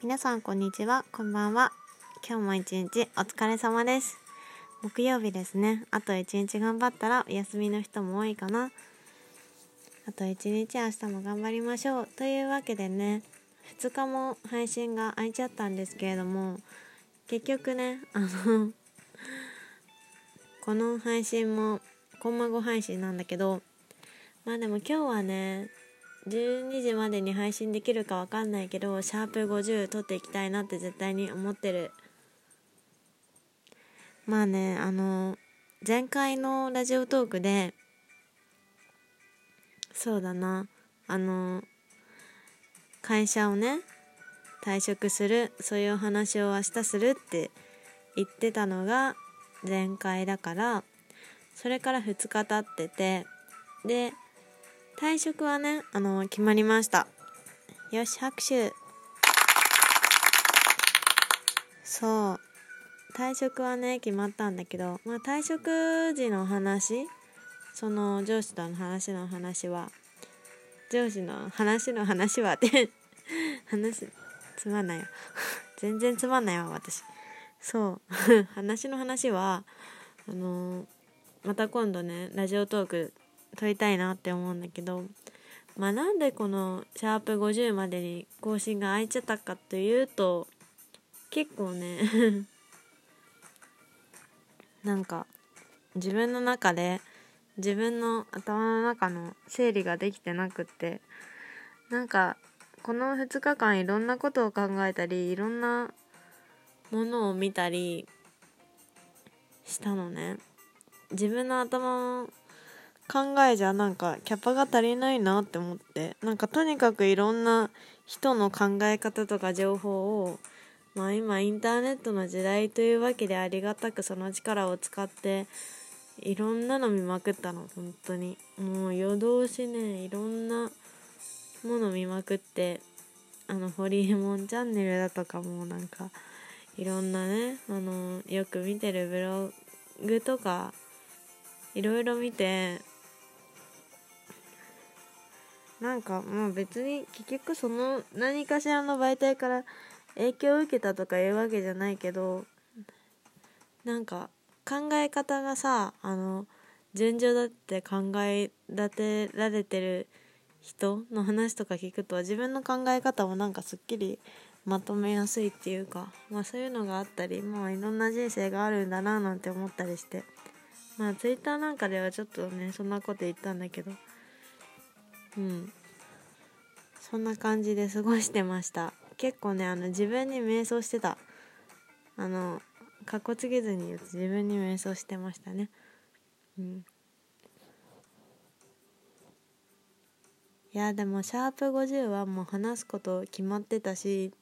皆さんこんにちは。こんばんは。今日も一日お疲れ様です。木曜日ですね。あと一日頑張ったらお休みの人も多いかな。あと一日明日も頑張りましょう。というわけでね2日も配信が空いちゃったんですけれども結局ねあの この配信もコンマ5配信なんだけどまあでも今日はね12時までに配信できるかわかんないけどシャープ50撮っていきたいなって絶対に思ってる。まあねあの前回のラジオトークでそうだなあの会社をね退職するそういうお話を明日するって言ってたのが前回だからそれから2日経っててで退職はねあの決まりました。よし拍手。そう。退職はね決まったんだけど、まあ、退職時の話その上司との話の話は上司の話の話はって話つまんないよ。全然つまんないわ私。そう。話の話はあの、また今度ねラジオトーク撮りたいなって思うんだけどまあなんでこのシャープ50までに更新が空いちゃったかというと結構ね なんか自分の中で自分の頭の中の整理ができてなくってなんかこの2日間いろんなことを考えたりいろんなものを見たりしたのね。自分の頭考えじゃなんかキャパが足りないなって思って。なんかとにかくいろんな人の考え方とか情報をまあ今インターネットの時代というわけでありがたくその力を使っていろんなの見まくったの。本当に。もう夜通しねいろんなもの見まくってあのホリエモンチャンネルだとかもなんかいろんなねあのよく見てるブログとかいろいろ見てなんかまあ別に結局その何かしらの媒体から影響を受けたとかいうわけじゃないけどなんか考え方がさあの順序だって考え立てられてる人の話とか聞くと自分の考え方もなんかすっきりまとめやすいっていうかまあそういうのがあったりまあいろんな人生があるんだななんて思ったりして。まあツイッターなんかではちょっとねそんなこと言ったんだけどうん。そんな感じで過ごしてました。結構ねあの自分に瞑想してた。あのかっこつけずに言うと自分に瞑想してましたね。うん。いやでもシャープ50はもう話すこと決まってたし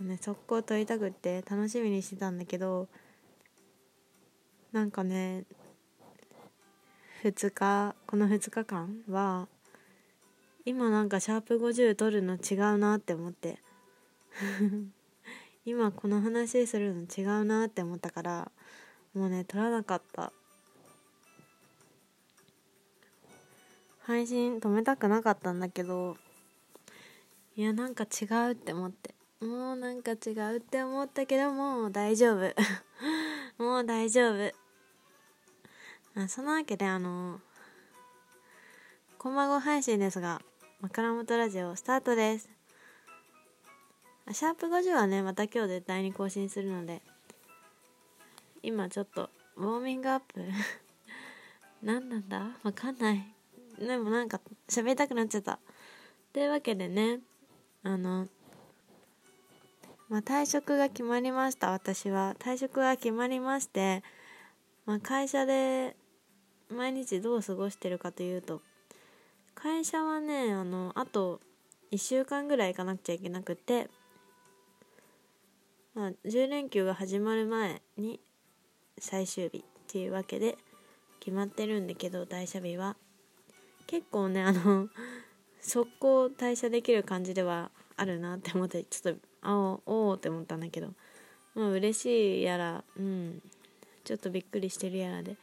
ね速攻撮りたくって楽しみにしてたんだけどなんかね2日この2日間は今なんかシャープ50撮るの違うなって思って。今この話するの違うなって思ったからもうね撮らなかった。配信止めたくなかったんだけどいやなんか違うって思って。もうなんか違うって思ったけどもう大丈夫。もう大丈夫。あそのわけであのこまご配信ですが枕元ラジオスタートです。シャープ50はねまた今日絶対に更新するので今ちょっとウォーミングアップ 何なんだ？わかんない。でもなんか喋りたくなっちゃった。というわけでねあのまあ退職が決まりました。私は退職が決まりましてまあ会社で毎日どう過ごしてるかというと会社はねあのあと1週間ぐらい行かなくちゃいけなくてまあ10連休が始まる前に最終日っていうわけで決まってるんだけど退社日は。結構ねあの速攻退社できる感じではあるなって思ってちょっとあおおって思ったんだけどまあ嬉しいやらうんちょっとびっくりしてるやらで。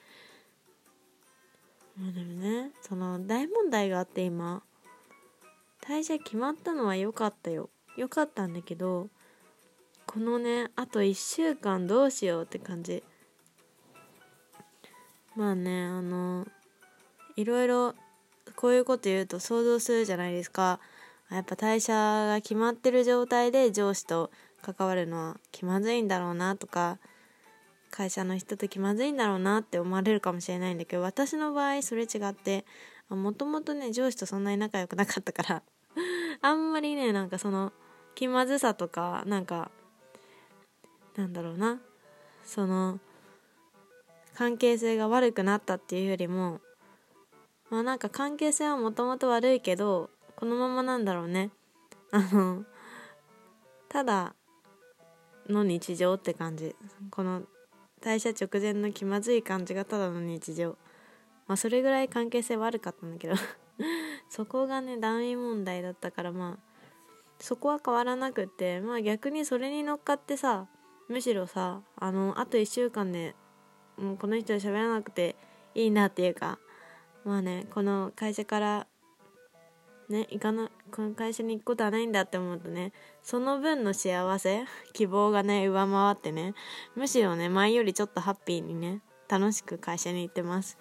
まあでもねその大問題があって今退社決まったのは良かったよ。良かったんだけどこのねあと1週間どうしようって感じ。まあねあのいろいろこういうこと言うと想像するじゃないですか。やっぱ代謝が決まってる状態で上司と関わるのは気まずいんだろうなとか会社の人と気まずいんだろうなって思われるかもしれないんだけど私の場合それ違ってもともとね上司とそんなに仲良くなかったから あんまりねなんかその気まずさとかなんかなんだろうなその関係性が悪くなったっていうよりもまあなんか関係性はもともと悪いけどこのままなんだろうね。あのただの日常って感じ。この退社直前の気まずい感じがただの日常。まあそれぐらい関係性悪かったんだけど。そこがね団員問題だったからまあそこは変わらなくってまあ逆にそれに乗っかってさむしろさあのあと1週間でもうこの人と喋らなくていいなっていうかまあねこの会社からね行かなこの会社に行くことはないんだって思うとねその分の幸せ 希望がね上回ってねむしろね前よりちょっとハッピーにね楽しく会社に行ってます。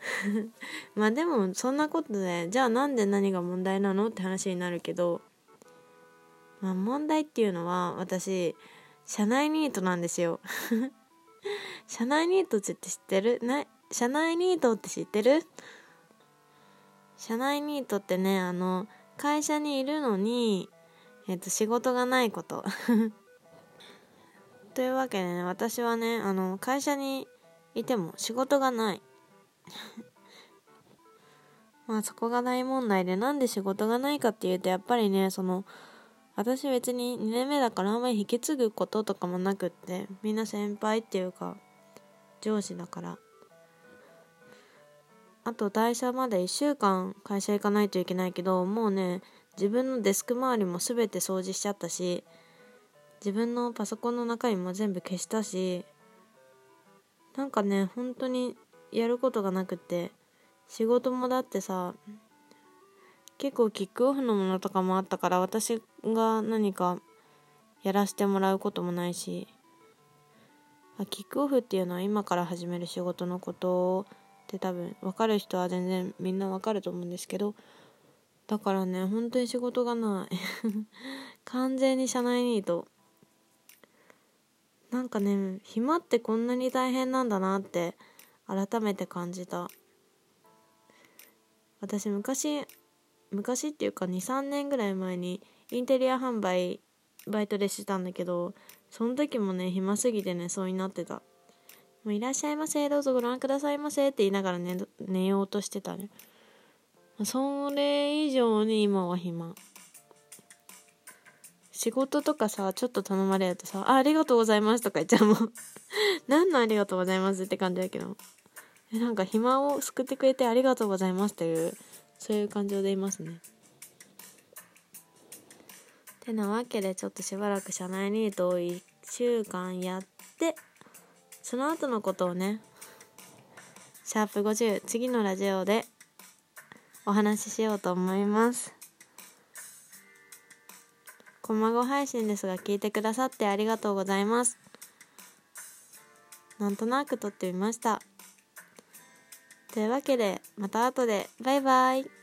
まあでもそんなことでじゃあなんで何が問題なのって話になるけどまあ問題っていうのは私社内ニートなんですよ。社内ニートって知ってる？な社内ニートって知ってる？社内ニートってねあの会社にいるのに、えっと、仕事がないこと。というわけでね私はねあの会社にいても仕事がない。まあそこが大問題でなんで仕事がないかっていうとやっぱりねその私別に2年目だからあんまり引き継ぐこととかもなくってみんな先輩っていうか上司だから。あと退社まで1週間会社行かないといけないけどもうね自分のデスク周りも全て掃除しちゃったし自分のパソコンの中身も全部消したしなんかね本当にやることがなくて仕事もだってさ結構キックオフのものとかもあったから私が何かやらせてもらうこともないしキックオフっていうのは今から始める仕事のことって多分分かる人は全然みんな分かると思うんですけどだからね本当に仕事がない。完全に社内ニート。なんかね暇ってこんなに大変なんだなって改めて感じた。私昔昔っていうか23年ぐらい前にインテリア販売バイトでしてたんだけどその時もね暇すぎてねそうになってた「もういらっしゃいませどうぞご覧くださいませ」って言いながら寝寝ようとしてたねそれ以上に今は暇。仕事とかさちょっと頼まれるとさ「あありがとうございます」とか言っちゃうもん。何のありがとうございますって感じだけど。えなんか暇を救ってくれてありがとうございますっていうそういう感情でいますね。てなわけでちょっとしばらく社内ニートを1週間やってその後のことをねシャープ50次のラジオでお話ししようと思います。こまご配信ですが聞いてくださってありがとうございます。なんとなく撮ってみました。というわけでまた後で。バイバイ。